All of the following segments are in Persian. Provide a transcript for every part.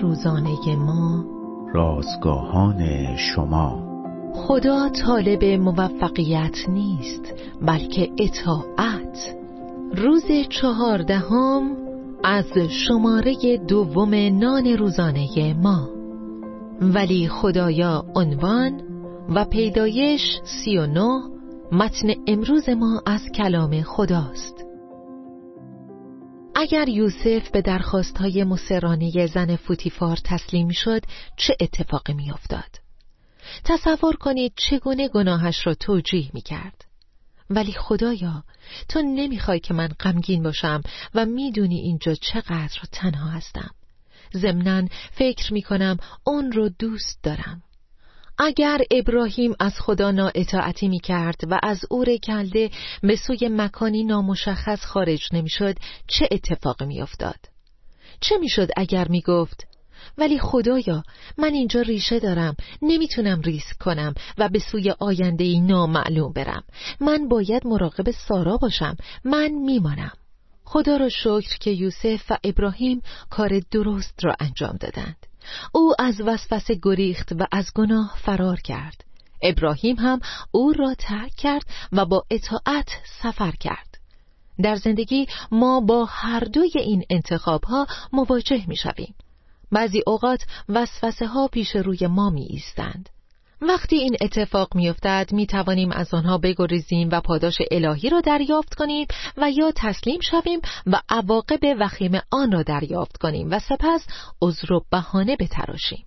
روزانه ما. رازگاهان شما. خدا طالب موفقیت نیست بلکه اطاعت. روز چهاردهم از شماره دوم نان روزانه ما. ولی خدایا عنوان و پیدایش سی و نه متن امروز ما از کلام خداست. اگر یوسف به درخواست های مسرانه زن فوتیفار تسلیم شد چه اتفاقی می افتاد؟ تصور کنید چگونه گناهش را توجیه می کرد ولی خدایا تو نمی‌خوای که من غمگین باشم و می‌دونی اینجا چقدر تنها هستم. ضمنا فکر می‌کنم اون رو دوست دارم. اگر ابراهیم از خدا نااطاعتی می کرد و از اور کلده به سوی مکانی نامشخص خارج نمی‌شد چه اتفاقی می افتاد؟ چه می‌شد اگر می گفت ولی خدایا من اینجا ریشه دارم نمی‌تونم ریسک کنم و به سوی آینده ای نامعلوم برم. من باید مراقب سارا باشم من میمانم. خدا را شکر که یوسف و ابراهیم کار درست را انجام دادند. او از وسوسه گریخت و از گناه فرار کرد. ابراهیم هم او را ترک کرد و با اطاعت سفر کرد. در زندگی ما با هر دوی این انتخاب ها مواجه می شویم بعضی اوقات وسوسه ها پیش روی ما می ایستند. وقتی این اتفاق میافتد می توانیم از آنها بگریزیم و پاداش الهی را دریافت کنیم و یا تسلیم شویم و عواقب وخیم آن را دریافت کنیم و سپس عذر و بهانه بتراشیم.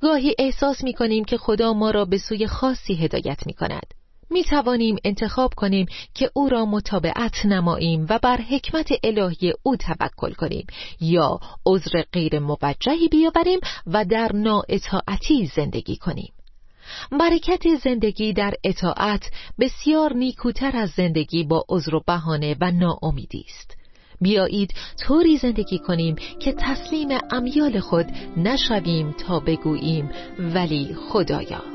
گاهی احساس می کنیم که خدا ما را به سوی خاصی هدایت می کند. می توانیم انتخاب کنیم که او را متابعت نماییم و بر حکمت الهی او توکل کنیم یا عذر غیر موجهی بیاوریم و در نااطاعتی زندگی کنیم برکت زندگی در اطاعت بسیار نیکوتر از زندگی با عذر و بهانه و ناامیدی است بیایید طوری زندگی کنیم که تسلیم امیال خود نشویم تا بگوییم ولی خدایا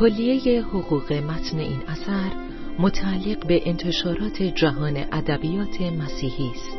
کلیه حقوق متن این اثر متعلق به انتشارات جهان ادبیات مسیحی است.